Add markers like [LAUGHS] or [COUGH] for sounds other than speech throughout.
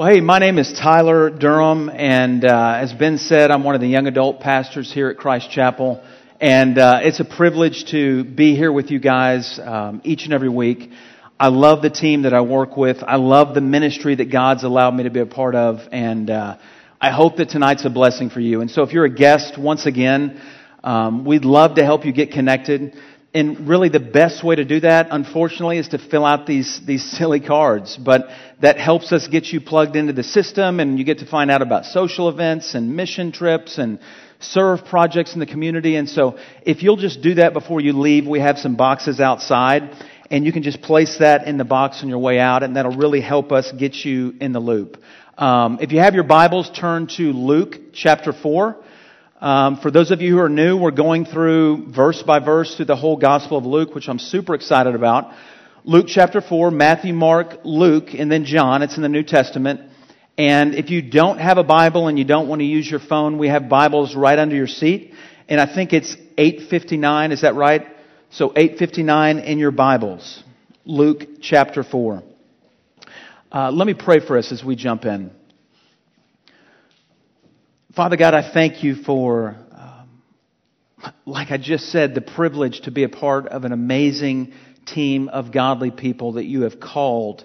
Well, hey, my name is Tyler Durham, and uh, as Ben said, I'm one of the young adult pastors here at Christ Chapel, and uh, it's a privilege to be here with you guys um, each and every week. I love the team that I work with. I love the ministry that God's allowed me to be a part of, and uh, I hope that tonight's a blessing for you. And so, if you're a guest, once again, um, we'd love to help you get connected and really the best way to do that, unfortunately, is to fill out these, these silly cards. But that helps us get you plugged into the system and you get to find out about social events and mission trips and serve projects in the community. And so if you'll just do that before you leave, we have some boxes outside and you can just place that in the box on your way out and that'll really help us get you in the loop. Um, if you have your Bibles, turn to Luke chapter 4. Um, for those of you who are new, we're going through verse by verse through the whole Gospel of Luke, which I'm super excited about. Luke chapter 4, Matthew, Mark, Luke, and then John. It's in the New Testament. And if you don't have a Bible and you don't want to use your phone, we have Bibles right under your seat. And I think it's 859, is that right? So 859 in your Bibles. Luke chapter 4. Uh, let me pray for us as we jump in. Father God, I thank you for, um, like I just said, the privilege to be a part of an amazing team of godly people that you have called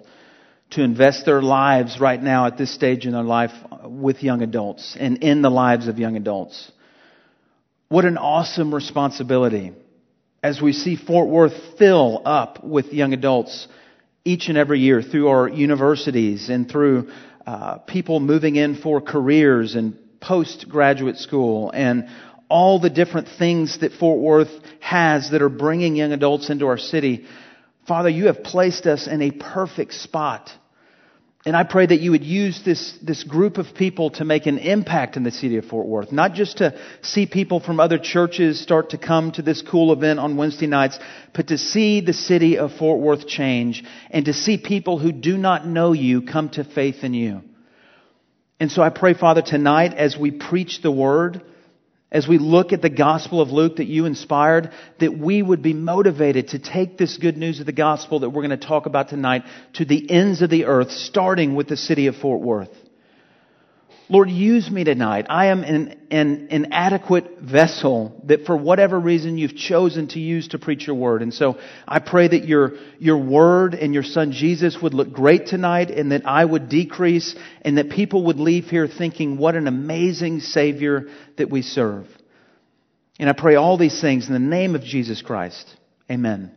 to invest their lives right now at this stage in their life with young adults and in the lives of young adults. What an awesome responsibility as we see Fort Worth fill up with young adults each and every year through our universities and through uh, people moving in for careers and postgraduate school and all the different things that Fort Worth has that are bringing young adults into our city. Father, you have placed us in a perfect spot. And I pray that you would use this, this group of people to make an impact in the city of Fort Worth. Not just to see people from other churches start to come to this cool event on Wednesday nights, but to see the city of Fort Worth change and to see people who do not know you come to faith in you. And so I pray, Father, tonight as we preach the word, as we look at the gospel of Luke that you inspired, that we would be motivated to take this good news of the gospel that we're going to talk about tonight to the ends of the earth, starting with the city of Fort Worth. Lord, use me tonight. I am an, an inadequate vessel that for whatever reason you've chosen to use to preach your word. And so I pray that your, your word and your son Jesus would look great tonight and that I would decrease and that people would leave here thinking what an amazing Savior that we serve. And I pray all these things in the name of Jesus Christ. Amen.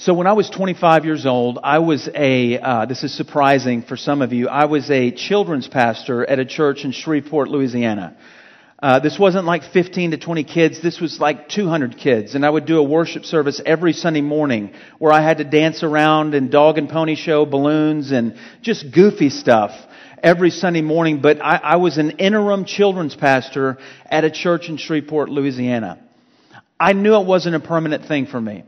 So when I was 25 years old, I was a, uh, this is surprising for some of you, I was a children's pastor at a church in Shreveport, Louisiana. Uh, this wasn't like 15 to 20 kids. This was like 200 kids. And I would do a worship service every Sunday morning where I had to dance around and dog and pony show balloons and just goofy stuff every Sunday morning. But I, I was an interim children's pastor at a church in Shreveport, Louisiana. I knew it wasn't a permanent thing for me.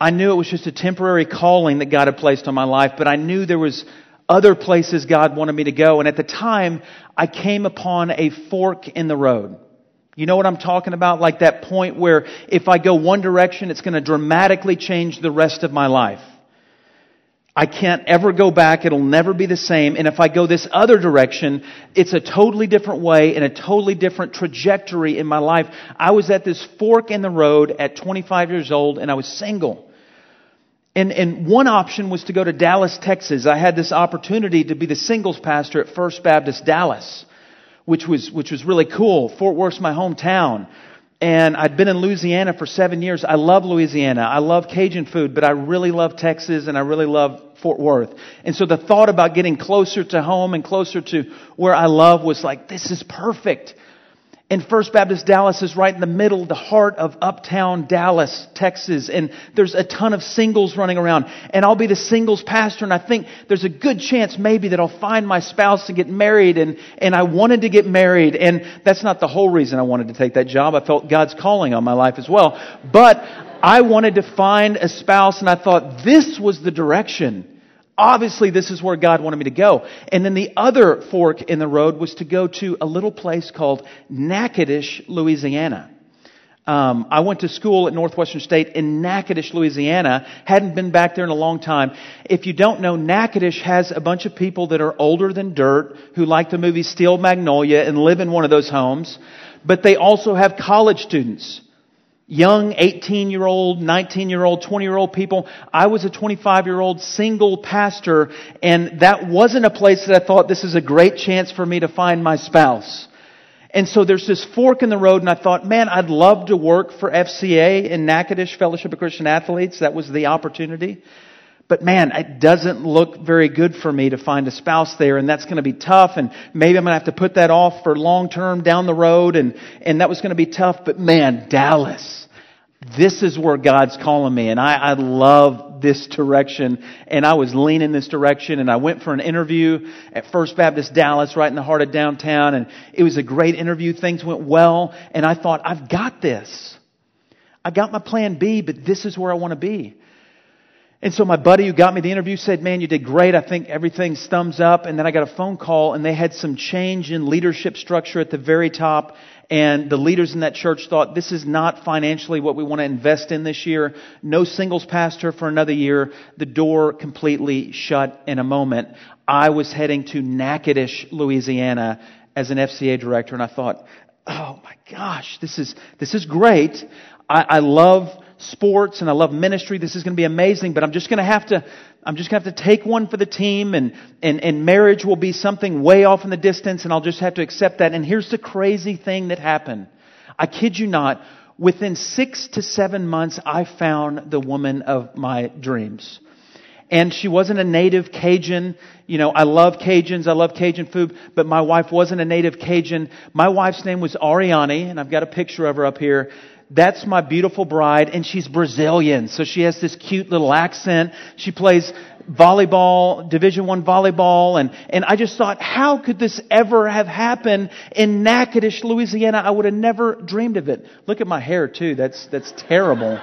I knew it was just a temporary calling that God had placed on my life, but I knew there was other places God wanted me to go. And at the time, I came upon a fork in the road. You know what I'm talking about? Like that point where if I go one direction, it's going to dramatically change the rest of my life. I can't ever go back. It'll never be the same. And if I go this other direction, it's a totally different way and a totally different trajectory in my life. I was at this fork in the road at 25 years old and I was single. And, and one option was to go to Dallas, Texas. I had this opportunity to be the singles pastor at First Baptist Dallas, which was, which was really cool. Fort Worth's my hometown. And I'd been in Louisiana for seven years. I love Louisiana. I love Cajun food, but I really love Texas and I really love Fort Worth. And so the thought about getting closer to home and closer to where I love was like, this is perfect. And First Baptist Dallas is right in the middle, the heart of uptown Dallas, Texas. And there's a ton of singles running around. And I'll be the singles pastor. And I think there's a good chance maybe that I'll find my spouse to get married. And, and I wanted to get married. And that's not the whole reason I wanted to take that job. I felt God's calling on my life as well. But I wanted to find a spouse and I thought this was the direction Obviously, this is where God wanted me to go. And then the other fork in the road was to go to a little place called Natchitoches, Louisiana. Um, I went to school at Northwestern State in Natchitoches, Louisiana. Hadn't been back there in a long time. If you don't know, Natchitoches has a bunch of people that are older than dirt who like the movie Steel Magnolia and live in one of those homes. But they also have college students. Young 18 year old, 19 year old, 20 year old people. I was a 25 year old single pastor and that wasn't a place that I thought this is a great chance for me to find my spouse. And so there's this fork in the road, and I thought, man, I'd love to work for FCA in Natchitoches Fellowship of Christian Athletes. That was the opportunity. But man, it doesn't look very good for me to find a spouse there, and that's going to be tough, and maybe I'm going to have to put that off for long term down the road, and, and that was going to be tough. But man, Dallas this is where God's calling me. And I, I love this direction. And I was leaning this direction. And I went for an interview at First Baptist Dallas, right in the heart of downtown. And it was a great interview. Things went well. And I thought, I've got this. I got my plan B, but this is where I want to be. And so my buddy who got me the interview said, man, you did great. I think everything's thumbs up. And then I got a phone call and they had some change in leadership structure at the very top. And the leaders in that church thought this is not financially what we want to invest in this year. No singles pastor for another year. The door completely shut in a moment. I was heading to Natchitoches, Louisiana as an FCA director and I thought, oh my gosh, this is, this is great. I, I love sports and I love ministry. This is going to be amazing, but I'm just going to have to, I'm just going to have to take one for the team and, and, and marriage will be something way off in the distance and I'll just have to accept that. And here's the crazy thing that happened. I kid you not. Within six to seven months, I found the woman of my dreams. And she wasn't a native Cajun. You know, I love Cajuns. I love Cajun food, but my wife wasn't a native Cajun. My wife's name was Ariani, and I've got a picture of her up here that's my beautiful bride, and she's Brazilian, so she has this cute little accent. She plays volleyball, Division One volleyball, and, and I just thought, how could this ever have happened in Natchitoches, Louisiana? I would have never dreamed of it. Look at my hair too. That's, that's terrible.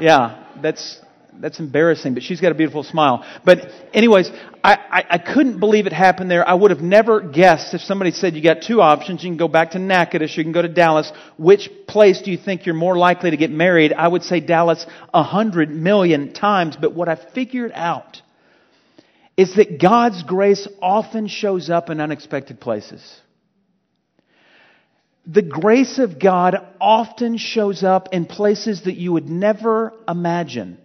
Yeah, that's, that's embarrassing, but she's got a beautiful smile. But anyways, I, I, I, couldn't believe it happened there. I would have never guessed if somebody said you got two options. You can go back to Natchitoches, you can go to Dallas. Which place do you think you're more likely to get married? I would say Dallas a hundred million times. But what I figured out is that God's grace often shows up in unexpected places. The grace of God often shows up in places that you would never imagine.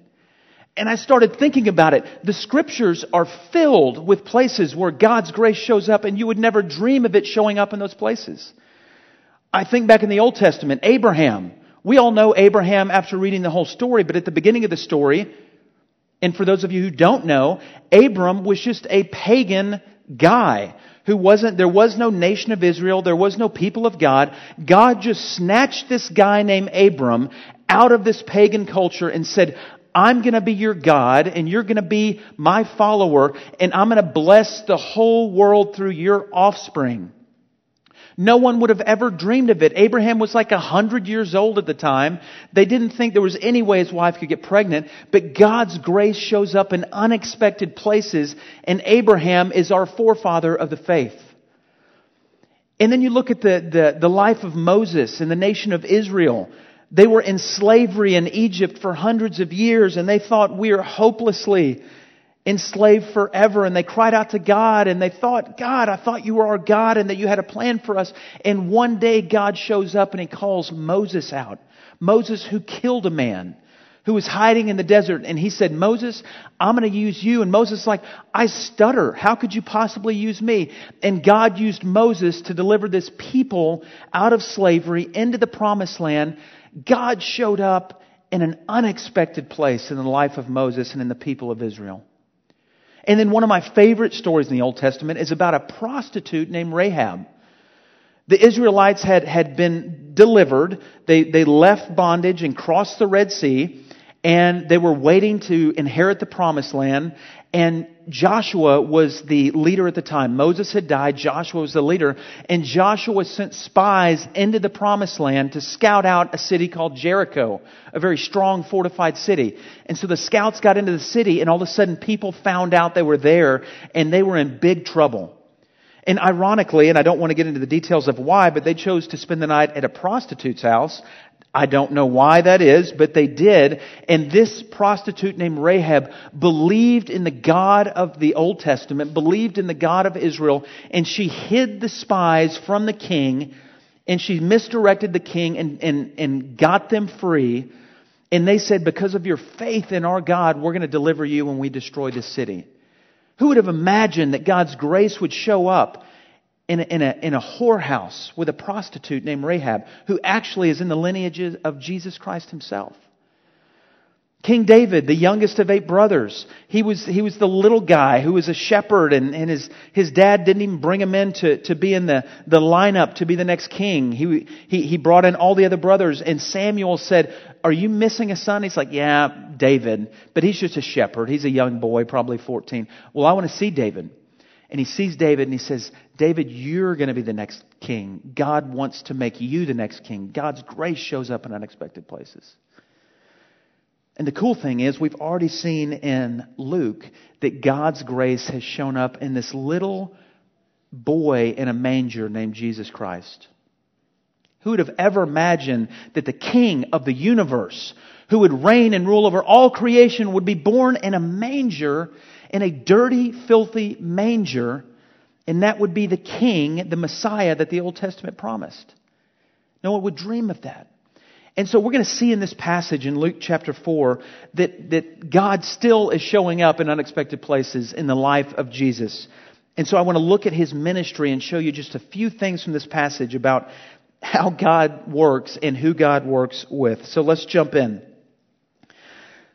And I started thinking about it. The scriptures are filled with places where God's grace shows up and you would never dream of it showing up in those places. I think back in the Old Testament, Abraham. We all know Abraham after reading the whole story, but at the beginning of the story, and for those of you who don't know, Abram was just a pagan guy who wasn't, there was no nation of Israel, there was no people of God. God just snatched this guy named Abram out of this pagan culture and said, I'm going to be your God and you're going to be my follower and I'm going to bless the whole world through your offspring. No one would have ever dreamed of it. Abraham was like a hundred years old at the time. They didn't think there was any way his wife could get pregnant, but God's grace shows up in unexpected places and Abraham is our forefather of the faith. And then you look at the, the, the life of Moses and the nation of Israel. They were in slavery in Egypt for hundreds of years and they thought we are hopelessly enslaved forever. And they cried out to God and they thought, God, I thought you were our God and that you had a plan for us. And one day God shows up and he calls Moses out. Moses who killed a man who was hiding in the desert and he said, Moses, I'm going to use you. And Moses is like, I stutter. How could you possibly use me? And God used Moses to deliver this people out of slavery into the promised land God showed up in an unexpected place in the life of Moses and in the people of Israel. And then one of my favorite stories in the Old Testament is about a prostitute named Rahab. The Israelites had, had been delivered. They, they left bondage and crossed the Red Sea, and they were waiting to inherit the promised land. And Joshua was the leader at the time. Moses had died. Joshua was the leader. And Joshua sent spies into the promised land to scout out a city called Jericho, a very strong fortified city. And so the scouts got into the city and all of a sudden people found out they were there and they were in big trouble. And ironically, and I don't want to get into the details of why, but they chose to spend the night at a prostitute's house I don't know why that is, but they did. And this prostitute named Rahab believed in the God of the Old Testament, believed in the God of Israel, and she hid the spies from the king, and she misdirected the king and, and, and got them free. And they said, because of your faith in our God, we're going to deliver you when we destroy this city. Who would have imagined that God's grace would show up in a, in a, in a whorehouse with a prostitute named Rahab, who actually is in the lineage of Jesus Christ himself. King David, the youngest of eight brothers, he was, he was the little guy who was a shepherd and, and his, his dad didn't even bring him in to, to be in the, the lineup to be the next king. He, he, he brought in all the other brothers and Samuel said, are you missing a son? He's like, yeah, David, but he's just a shepherd. He's a young boy, probably 14. Well, I want to see David. And he sees David and he says, David, you're going to be the next king. God wants to make you the next king. God's grace shows up in unexpected places. And the cool thing is, we've already seen in Luke that God's grace has shown up in this little boy in a manger named Jesus Christ. Who would have ever imagined that the king of the universe, who would reign and rule over all creation, would be born in a manger in a dirty, filthy manger, and that would be the king, the Messiah that the Old Testament promised. No one would dream of that. And so we're going to see in this passage in Luke chapter 4 that, that God still is showing up in unexpected places in the life of Jesus. And so I want to look at his ministry and show you just a few things from this passage about how God works and who God works with. So let's jump in.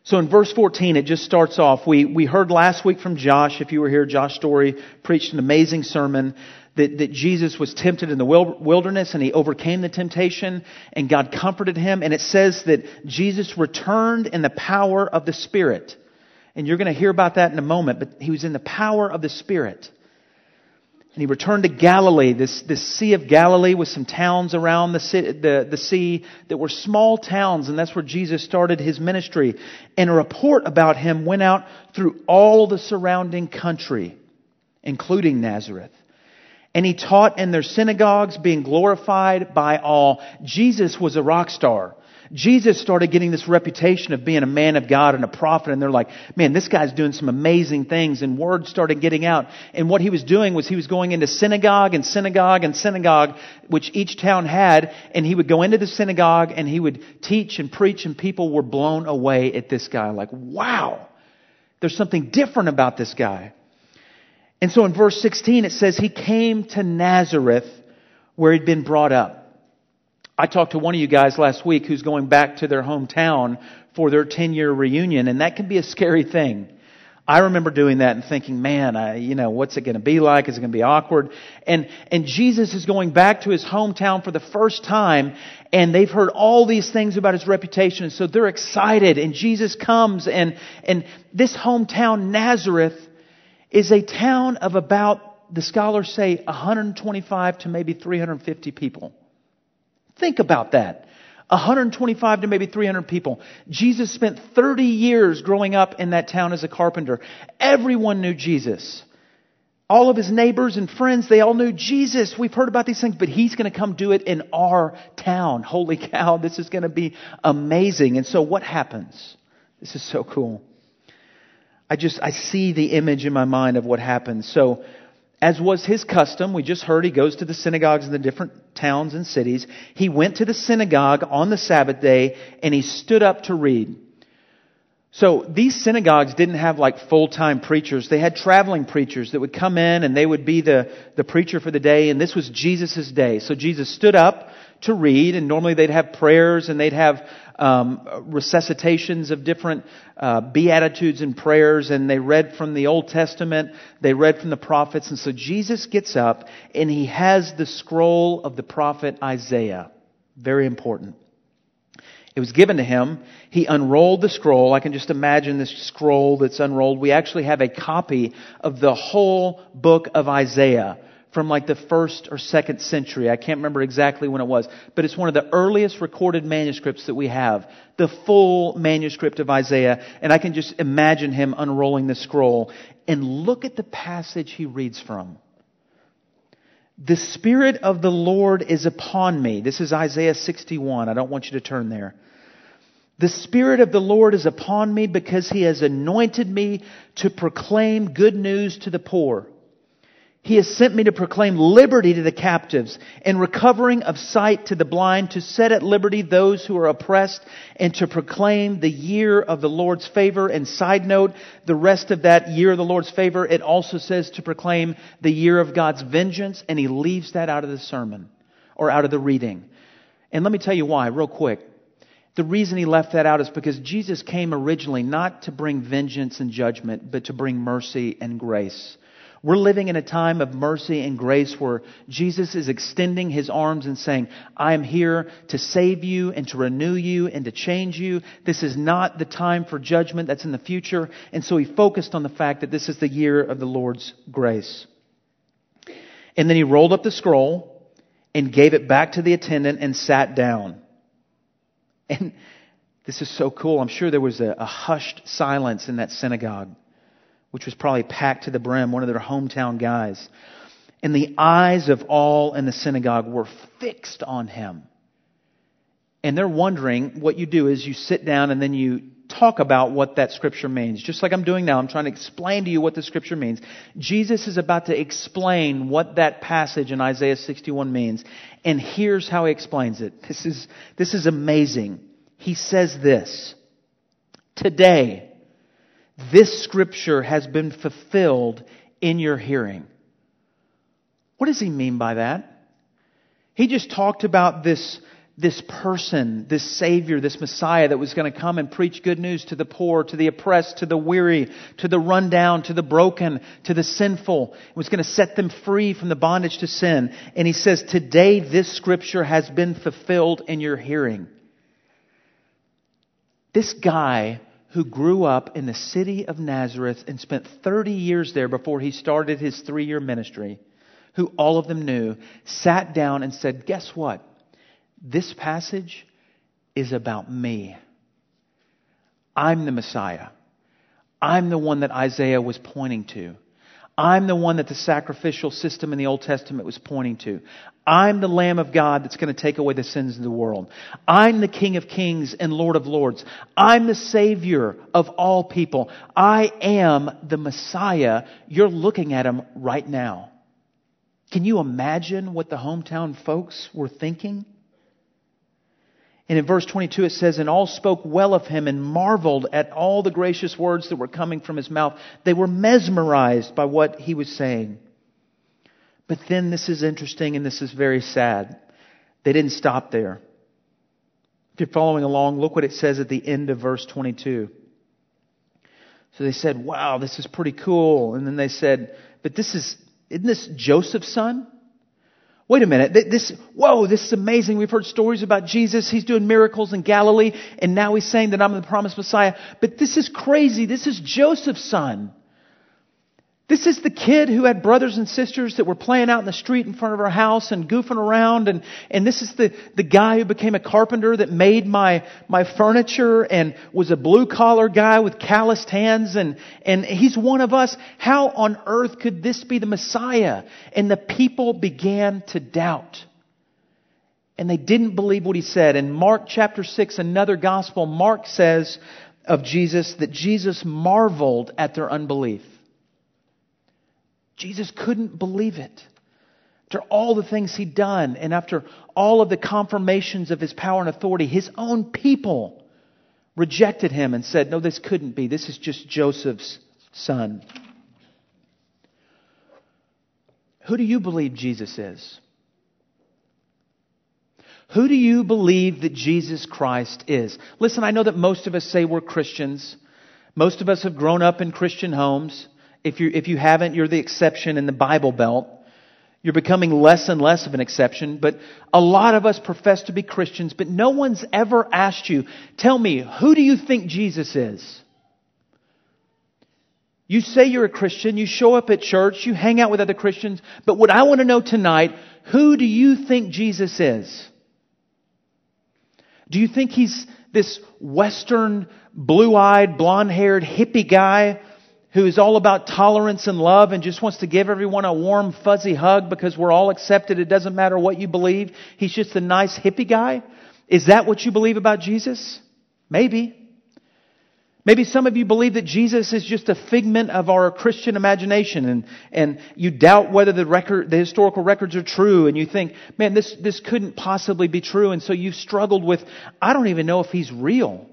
So in verse 14, it just starts off. We, we heard last week from Josh, if you were here, Josh Story preached an amazing sermon that, that Jesus was tempted in the wilderness and he overcame the temptation and God comforted him. And it says that Jesus returned in the power of the Spirit. And you're going to hear about that in a moment, but he was in the power of the Spirit. And he returned to Galilee, this, this Sea of Galilee with some towns around the, the, the sea that were small towns, and that's where Jesus started his ministry. And a report about him went out through all the surrounding country, including Nazareth. And he taught in their synagogues, being glorified by all. Jesus was a rock star. Jesus started getting this reputation of being a man of God and a prophet, and they're like, man, this guy's doing some amazing things, and word started getting out. And what he was doing was he was going into synagogue and synagogue and synagogue, which each town had, and he would go into the synagogue and he would teach and preach, and people were blown away at this guy. Like, wow, there's something different about this guy. And so in verse 16 it says, he came to Nazareth where he'd been brought up. I talked to one of you guys last week who's going back to their hometown for their 10 year reunion, and that can be a scary thing. I remember doing that and thinking, man, I, you know, what's it going to be like? Is it going to be awkward? And, and Jesus is going back to his hometown for the first time and they've heard all these things about his reputation. And so they're excited and Jesus comes and, and this hometown, Nazareth, is a town of about, the scholars say, 125 to maybe 350 people. Think about that. 125 to maybe 300 people. Jesus spent 30 years growing up in that town as a carpenter. Everyone knew Jesus. All of his neighbors and friends, they all knew Jesus. We've heard about these things, but he's going to come do it in our town. Holy cow, [LAUGHS] this is going to be amazing. And so what happens? This is so cool. I just, I see the image in my mind of what happens. So as was his custom, we just heard he goes to the synagogues in the different towns and cities. He went to the synagogue on the Sabbath day and he stood up to read. So these synagogues didn't have like full-time preachers. They had traveling preachers that would come in and they would be the, the preacher for the day and this was Jesus' day. So Jesus stood up to read and normally they'd have prayers and they'd have um, resuscitations of different uh, beatitudes and prayers, and they read from the Old Testament, they read from the prophets, and so Jesus gets up and he has the scroll of the prophet Isaiah. Very important. It was given to him. He unrolled the scroll. I can just imagine this scroll that's unrolled. We actually have a copy of the whole book of Isaiah from like the first or second century. I can't remember exactly when it was, but it's one of the earliest recorded manuscripts that we have. The full manuscript of Isaiah. And I can just imagine him unrolling the scroll and look at the passage he reads from. The Spirit of the Lord is upon me. This is Isaiah 61. I don't want you to turn there. The Spirit of the Lord is upon me because He has anointed me to proclaim good news to the poor. He has sent me to proclaim liberty to the captives and recovering of sight to the blind, to set at liberty those who are oppressed, and to proclaim the year of the Lord's favor. And side note, the rest of that year of the Lord's favor, it also says to proclaim the year of God's vengeance, and he leaves that out of the sermon or out of the reading. And let me tell you why, real quick. The reason he left that out is because Jesus came originally not to bring vengeance and judgment, but to bring mercy and grace. We're living in a time of mercy and grace where Jesus is extending his arms and saying, I am here to save you and to renew you and to change you. This is not the time for judgment that's in the future. And so he focused on the fact that this is the year of the Lord's grace. And then he rolled up the scroll and gave it back to the attendant and sat down. And this is so cool. I'm sure there was a, a hushed silence in that synagogue which was probably packed to the brim, one of their hometown guys. And the eyes of all in the synagogue were fixed on him. And they're wondering what you do is you sit down and then you talk about what that scripture means. Just like I'm doing now, I'm trying to explain to you what the scripture means. Jesus is about to explain what that passage in Isaiah 61 means. And here's how he explains it. This is, this is amazing. He says this. Today, this scripture has been fulfilled in your hearing. What does he mean by that? He just talked about this, this person, this Savior, this Messiah that was going to come and preach good news to the poor, to the oppressed, to the weary, to the rundown, to the broken, to the sinful. It was going to set them free from the bondage to sin. And he says, Today this scripture has been fulfilled in your hearing. This guy who grew up in the city of Nazareth and spent 30 years there before he started his three year ministry, who all of them knew, sat down and said, Guess what? This passage is about me. I'm the Messiah. I'm the one that Isaiah was pointing to. I'm the one that the sacrificial system in the Old Testament was pointing to. I'm the Lamb of God that's going to take away the sins of the world. I'm the King of Kings and Lord of Lords. I'm the Savior of all people. I am the Messiah. You're looking at him right now. Can you imagine what the hometown folks were thinking? And in verse 22 it says, And all spoke well of him and marveled at all the gracious words that were coming from his mouth. They were mesmerized by what he was saying. But then this is interesting and this is very sad. They didn't stop there. If you're following along, look what it says at the end of verse 22. So they said, Wow, this is pretty cool. And then they said, But this is, isn't this Joseph's son? Wait a minute. This, whoa, this is amazing. We've heard stories about Jesus. He's doing miracles in Galilee, and now he's saying that I'm the promised Messiah. But this is crazy. This is Joseph's son. This is the kid who had brothers and sisters that were playing out in the street in front of our house and goofing around. And, and this is the, the guy who became a carpenter that made my, my furniture and was a blue collar guy with calloused hands. And, and he's one of us. How on earth could this be the Messiah? And the people began to doubt. And they didn't believe what he said. In Mark chapter 6, another gospel, Mark says of Jesus that Jesus marveled at their unbelief. Jesus couldn't believe it. After all the things he'd done and after all of the confirmations of his power and authority, his own people rejected him and said, No, this couldn't be. This is just Joseph's son. Who do you believe Jesus is? Who do you believe that Jesus Christ is? Listen, I know that most of us say we're Christians. Most of us have grown up in Christian homes. If you, if you haven't, you're the exception in the Bible Belt. You're becoming less and less of an exception, but a lot of us profess to be Christians, but no one's ever asked you, tell me, who do you think Jesus is? You say you're a Christian, you show up at church, you hang out with other Christians, but what I want to know tonight, who do you think Jesus is? Do you think he's this Western, blue eyed, blonde haired, hippie guy who is all about tolerance and love and just wants to give everyone a warm, fuzzy hug because we're all accepted. It doesn't matter what you believe. He's just a nice hippie guy. Is that what you believe about Jesus? Maybe. Maybe some of you believe that Jesus is just a figment of our Christian imagination and, and you doubt whether the record, the historical records are true and you think, man, this, this couldn't possibly be true. And so you've struggled with, I don't even know if he's real.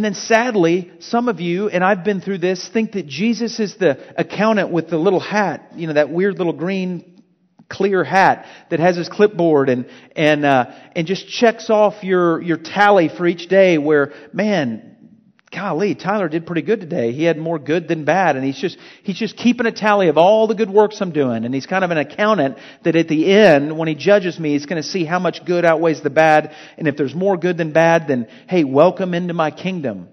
And then sadly, some of you, and I've been through this, think that Jesus is the accountant with the little hat, you know, that weird little green clear hat that has his clipboard and and uh, and just checks off your your tally for each day. Where man, golly, Tyler did pretty good today. He had more good than bad, and he's just he's just keeping a tally of all the good works I'm doing. And he's kind of an accountant that at the end, when he judges me, he's going to see how much good outweighs the bad. And if there's more good than bad, then hey, welcome into my kingdom.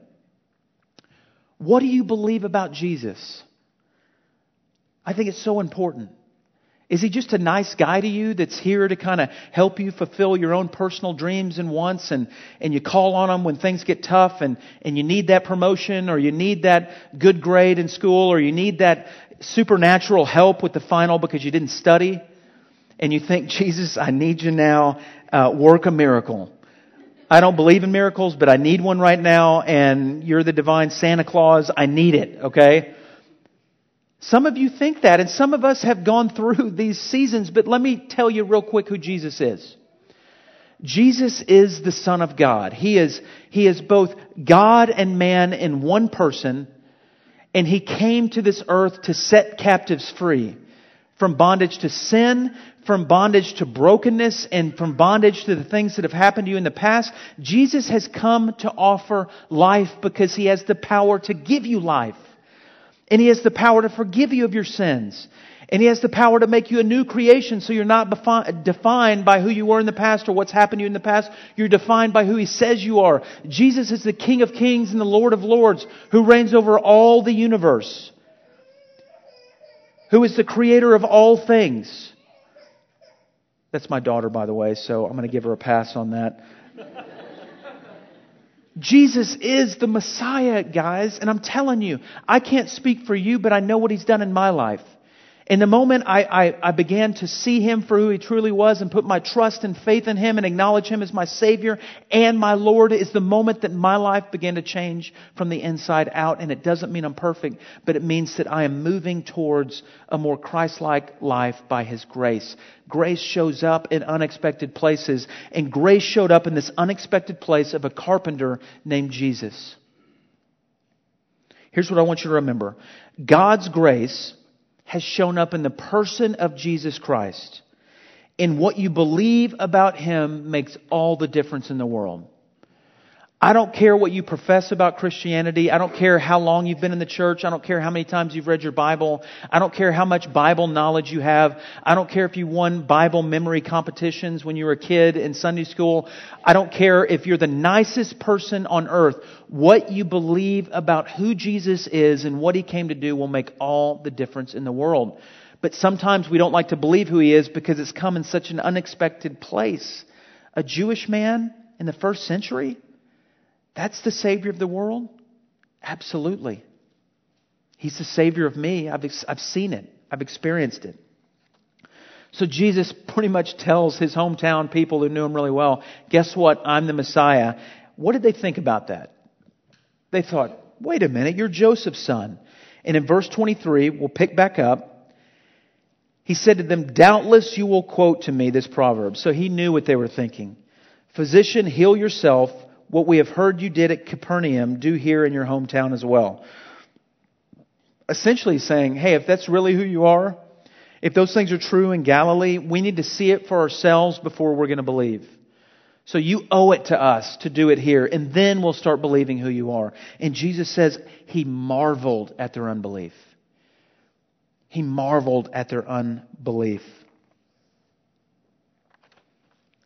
What do you believe about Jesus? I think it's so important. Is he just a nice guy to you that's here to kind of help you fulfill your own personal dreams and wants and, and you call on him when things get tough and, and you need that promotion or you need that good grade in school or you need that supernatural help with the final because you didn't study and you think, Jesus, I need you now, uh, work a miracle. I don't believe in miracles, but I need one right now and you're the divine Santa Claus. I need it, okay? Some of you think that, and some of us have gone through [LAUGHS] these seasons, but let me tell you real quick who Jesus is. Jesus is the Son of God. He is, he is both God and man in one person, and He came to this earth to set captives free from bondage to sin, from bondage to brokenness, and from bondage to the things that have happened to you in the past. Jesus has come to offer life because He has the power to give you life. And He has the power to forgive you of your sins. And He has the power to make you a new creation so you're not defined by who you were in the past or what's happened to you in the past. You're defined by who He says you are. Jesus is the King of kings and the Lord of lords who reigns over all the universe. Who is the creator of all things. That's my daughter, by the way, so I'm going to give her a pass on that. Jesus is the Messiah, guys, and I'm telling you, I can't speak for you, but I know what He's done in my life. In the moment I, I, I, began to see Him for who He truly was and put my trust and faith in Him and acknowledge Him as my Savior and my Lord is the moment that my life began to change from the inside out. And it doesn't mean I'm perfect, but it means that I am moving towards a more Christ-like life by His grace. Grace shows up in unexpected places and grace showed up in this unexpected place of a carpenter named Jesus. Here's what I want you to remember. God's grace has shown up in the person of Jesus Christ. And what you believe about Him makes all the difference in the world. I don't care what you profess about Christianity. I don't care how long you've been in the church. I don't care how many times you've read your Bible. I don't care how much Bible knowledge you have. I don't care if you won Bible memory competitions when you were a kid in Sunday school. I don't care if you're the nicest person on earth. What you believe about who Jesus is and what he came to do will make all the difference in the world. But sometimes we don't like to believe who he is because it's come in such an unexpected place. A Jewish man in the first century? That's the Savior of the world? Absolutely. He's the Savior of me. I've, I've seen it, I've experienced it. So Jesus pretty much tells his hometown people who knew him really well, guess what? I'm the Messiah. What did they think about that? They thought, wait a minute, you're Joseph's son. And in verse 23, we'll pick back up. He said to them, Doubtless you will quote to me this proverb. So he knew what they were thinking. Physician, heal yourself what we have heard you did at Capernaum, do here in your hometown as well. Essentially saying, hey, if that's really who you are, if those things are true in Galilee, we need to see it for ourselves before we're going to believe. So you owe it to us to do it here, and then we'll start believing who you are. And Jesus says he marveled at their unbelief. He marveled at their unbelief.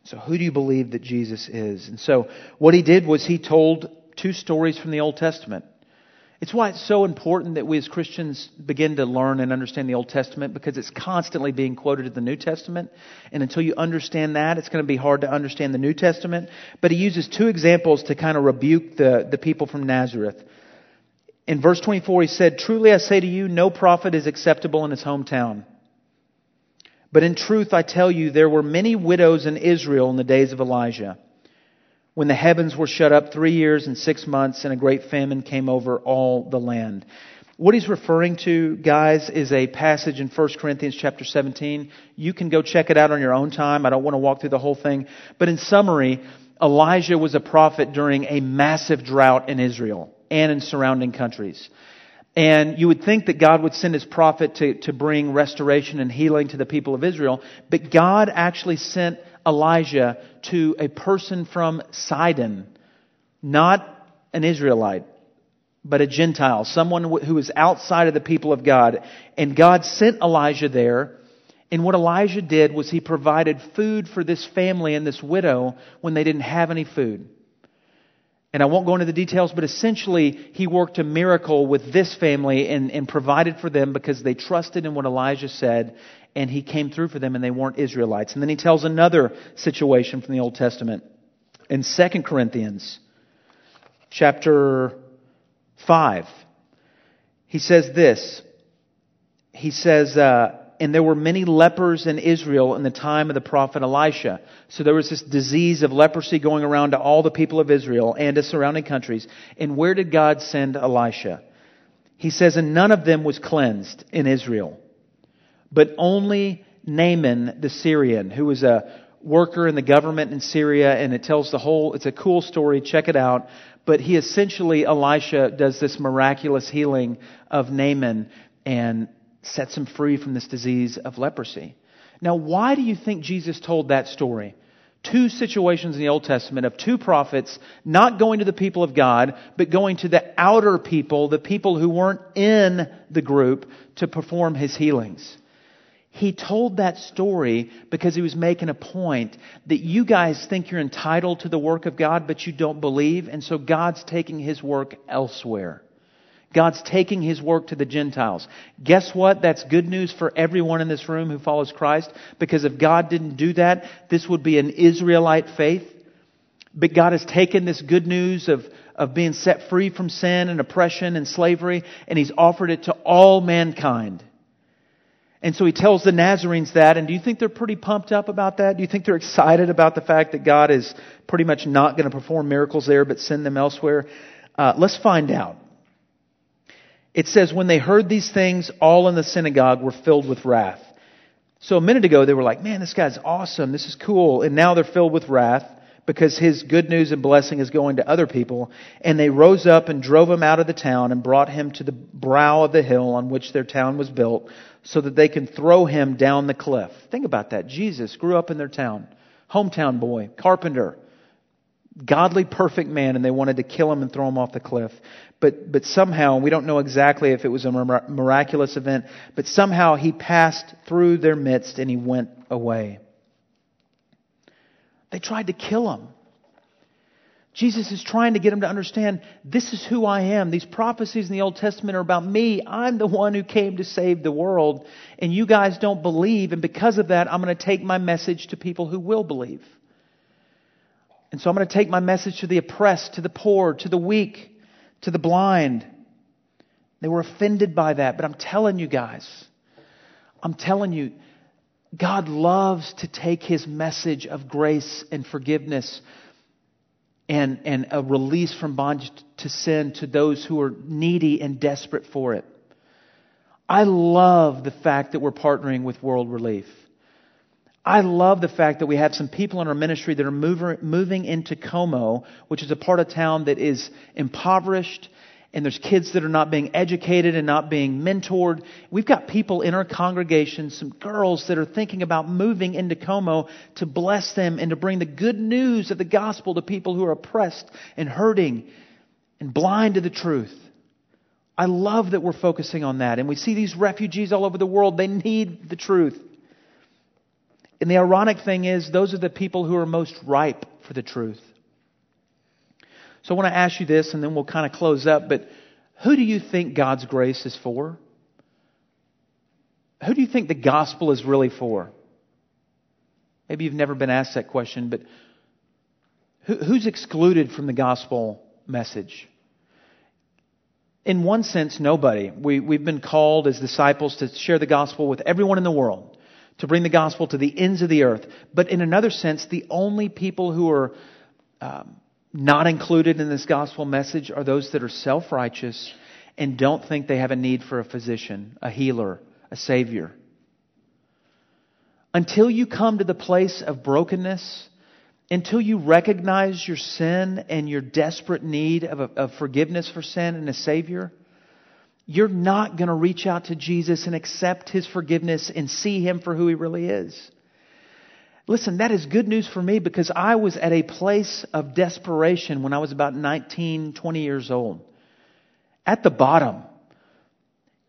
So, who do you believe that Jesus is? And so, what he did was he told two stories from the Old Testament. It's why it's so important that we as Christians begin to learn and understand the Old Testament because it's constantly being quoted in the New Testament. And until you understand that, it's going to be hard to understand the New Testament. But he uses two examples to kind of rebuke the, the people from Nazareth. In verse 24, he said, Truly I say to you, no prophet is acceptable in his hometown. But in truth, I tell you, there were many widows in Israel in the days of Elijah, when the heavens were shut up three years and six months, and a great famine came over all the land. What he's referring to, guys, is a passage in 1 Corinthians chapter 17. You can go check it out on your own time. I don't want to walk through the whole thing. But in summary, Elijah was a prophet during a massive drought in Israel and in surrounding countries. And you would think that God would send his prophet to, to bring restoration and healing to the people of Israel, but God actually sent Elijah to a person from Sidon, not an Israelite, but a Gentile, someone who was outside of the people of God. And God sent Elijah there. And what Elijah did was he provided food for this family and this widow when they didn't have any food. And I won't go into the details, but essentially, he worked a miracle with this family and, and provided for them because they trusted in what Elijah said, and he came through for them, and they weren't Israelites. And then he tells another situation from the Old Testament. In 2 Corinthians, chapter 5, he says this. He says, uh, and there were many lepers in Israel in the time of the prophet Elisha. So there was this disease of leprosy going around to all the people of Israel and to surrounding countries. And where did God send Elisha? He says, and none of them was cleansed in Israel, but only Naaman the Syrian, who was a worker in the government in Syria, and it tells the whole, it's a cool story, check it out. But he essentially, Elisha does this miraculous healing of Naaman, and sets him free from this disease of leprosy. Now, why do you think Jesus told that story? Two situations in the Old Testament of two prophets not going to the people of God, but going to the outer people, the people who weren't in the group, to perform his healings. He told that story because he was making a point that you guys think you're entitled to the work of God, but you don't believe, and so God's taking his work elsewhere. God's taking his work to the Gentiles. Guess what? That's good news for everyone in this room who follows Christ because if God didn't do that, this would be an Israelite faith. But God has taken this good news of, of being set free from sin and oppression and slavery and he's offered it to all mankind. And so he tells the Nazarenes that, and do you think they're pretty pumped up about that? Do you think they're excited about the fact that God is pretty much not going to perform miracles there but send them elsewhere? Uh, let's find out. It says, when they heard these things, all in the synagogue were filled with wrath. So a minute ago, they were like, man, this guy's awesome. This is cool. And now they're filled with wrath because his good news and blessing is going to other people. And they rose up and drove him out of the town and brought him to the brow of the hill on which their town was built so that they can throw him down the cliff. Think about that. Jesus grew up in their town. Hometown boy, carpenter, godly, perfect man, and they wanted to kill him and throw him off the cliff but, but somehow, we don't know exactly if it was a miraculous event, but somehow he passed through their midst and he went away. They tried to kill him. Jesus is trying to get him to understand this is who I am. These prophecies in the Old Testament are about me. I'm the one who came to save the world, and you guys don't believe, and because of that, I'm going to take my message to people who will believe. And so I'm going to take my message to the oppressed, to the poor, to the weak to the blind. They were offended by that. But I'm telling you guys, I'm telling you, God loves to take his message of grace and forgiveness and, and a release from bondage to sin to those who are needy and desperate for it. I love the fact that we're partnering with World Relief. I love the fact that we have some people in our ministry that are mover, moving into Como, which is a part of town that is impoverished, and there's kids that are not being educated and not being mentored. We've got people in our congregation, some girls that are thinking about moving into Como to bless them and to bring the good news of the gospel to people who are oppressed and hurting and blind to the truth. I love that we're focusing on that. And we see these refugees all over the world. They need the truth. And the ironic thing is, those are the people who are most ripe for the truth. So I want to ask you this, and then we'll kind of close up. But who do you think God's grace is for? Who do you think the gospel is really for? Maybe you've never been asked that question, but who, who's excluded from the gospel message? In one sense, nobody. We, we've been called as disciples to share the gospel with everyone in the world, to bring the gospel to the ends of the earth. But in another sense, the only people who are um, not included in this gospel message are those that are self righteous and don't think they have a need for a physician, a healer, a savior. Until you come to the place of brokenness until you recognize your sin and your desperate need of, a, of forgiveness for sin and a Savior, you're not going to reach out to Jesus and accept His forgiveness and see Him for who He really is. Listen, that is good news for me because I was at a place of desperation when I was about 19, 20 years old. At the bottom.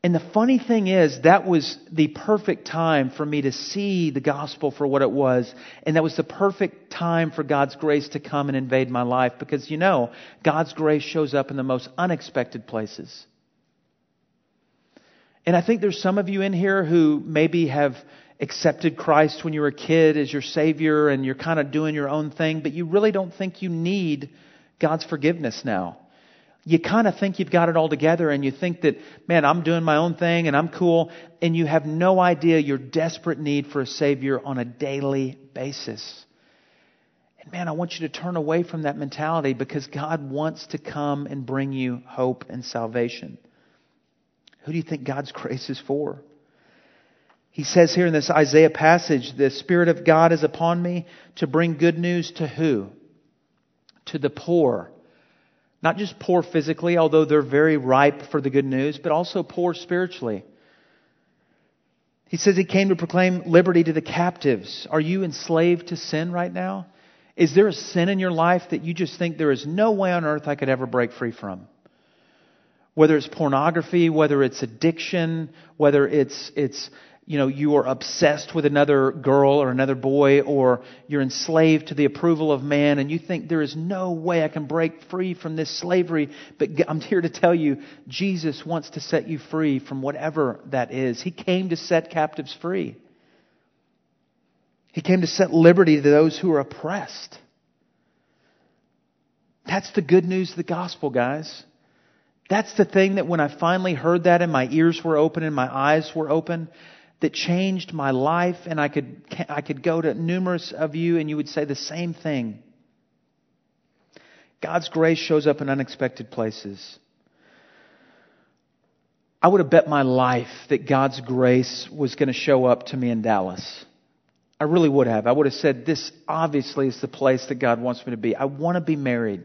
And the funny thing is, that was the perfect time for me to see the gospel for what it was. And that was the perfect time for God's grace to come and invade my life because you know, God's grace shows up in the most unexpected places. And I think there's some of you in here who maybe have accepted Christ when you were a kid as your Savior and you're kind of doing your own thing, but you really don't think you need God's forgiveness now you kind of think you've got it all together and you think that, man, I'm doing my own thing and I'm cool, and you have no idea your desperate need for a Savior on a daily basis. And man, I want you to turn away from that mentality because God wants to come and bring you hope and salvation. Who do you think God's grace is for? He says here in this Isaiah passage, the Spirit of God is upon me to bring good news to who? To the poor not just poor physically, although they're very ripe for the good news, but also poor spiritually. He says he came to proclaim liberty to the captives. Are you enslaved to sin right now? Is there a sin in your life that you just think there is no way on earth I could ever break free from? Whether it's pornography, whether it's addiction, whether it's, it's you know, you are obsessed with another girl or another boy, or you're enslaved to the approval of man, and you think there is no way I can break free from this slavery. But I'm here to tell you, Jesus wants to set you free from whatever that is. He came to set captives free. He came to set liberty to those who are oppressed. That's the good news of the gospel, guys. That's the thing that when I finally heard that and my ears were open and my eyes were open, that changed my life, and I could, I could go to numerous of you and you would say the same thing. God's grace shows up in unexpected places. I would have bet my life that God's grace was going to show up to me in Dallas. I really would have. I would have said, This obviously is the place that God wants me to be. I want to be married.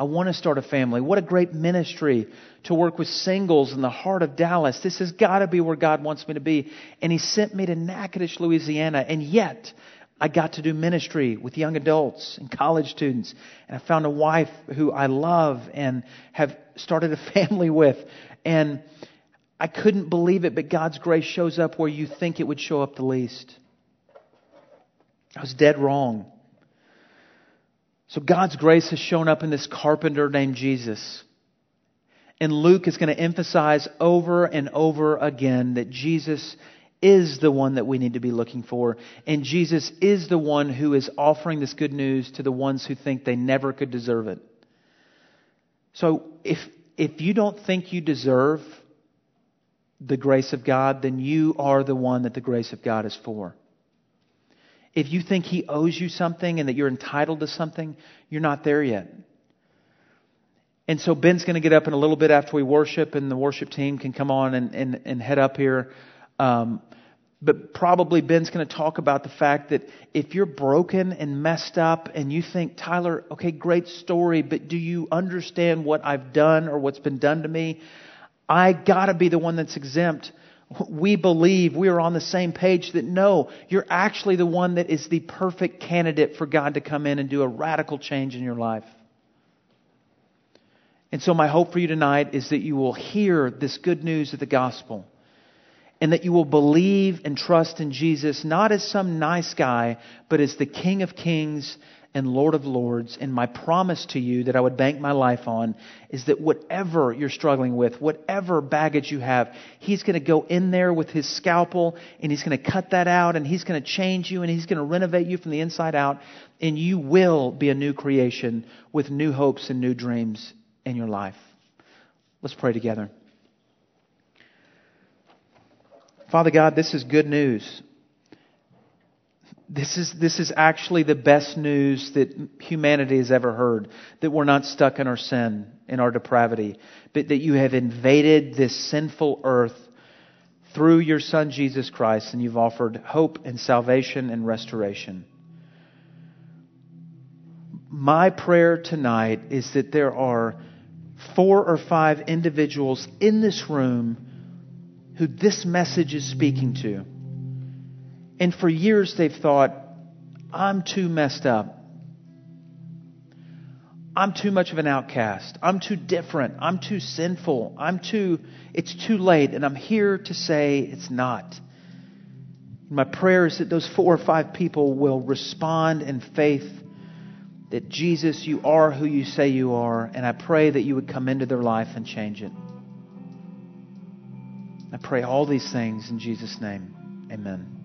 I want to start a family. What a great ministry to work with singles in the heart of Dallas. This has got to be where God wants me to be. And He sent me to Natchitoches, Louisiana. And yet, I got to do ministry with young adults and college students. And I found a wife who I love and have started a [LAUGHS] family with. And I couldn't believe it, but God's grace shows up where you think it would show up the least. I was dead wrong. So God's grace has shown up in this carpenter named Jesus. And Luke is going to emphasize over and over again that Jesus is the one that we need to be looking for. And Jesus is the one who is offering this good news to the ones who think they never could deserve it. So if, if you don't think you deserve the grace of God, then you are the one that the grace of God is for. If you think He owes you something and that you're entitled to something, you're not there yet. And so Ben's going to get up in a little bit after we worship, and the worship team can come on and, and, and head up here. Um, but probably Ben's going to talk about the fact that if you're broken and messed up and you think, Tyler, okay, great story, but do you understand what I've done or what's been done to me? I got to be the one that's exempt we believe we are on the same page that no, you're actually the one that is the perfect candidate for God to come in and do a radical change in your life. And so, my hope for you tonight is that you will hear this good news of the gospel and that you will believe and trust in Jesus not as some nice guy, but as the King of Kings and Lord of Lords. And my promise to you that I would bank my life on is that whatever you're struggling with, whatever baggage you have, He's going to go in there with His scalpel and He's going to cut that out and He's going to change you and He's going to renovate you from the inside out. And you will be a new creation with new hopes and new dreams in your life. Let's pray together. Father God, this is good news. This is, this is actually the best news that humanity has ever heard. That we're not stuck in our sin, in our depravity, but that you have invaded this sinful earth through your Son Jesus Christ and you've offered hope and salvation and restoration. My prayer tonight is that there are four or five individuals in this room who this message is speaking to. And for years they've thought, I'm too messed up. I'm too much of an outcast. I'm too different. I'm too sinful. I'm too, it's too late. And I'm here to say it's not. My prayer is that those four or five people will respond in faith that Jesus, you are who you say you are. And I pray that you would come into their life and change it. I pray all these things in Jesus' name. Amen.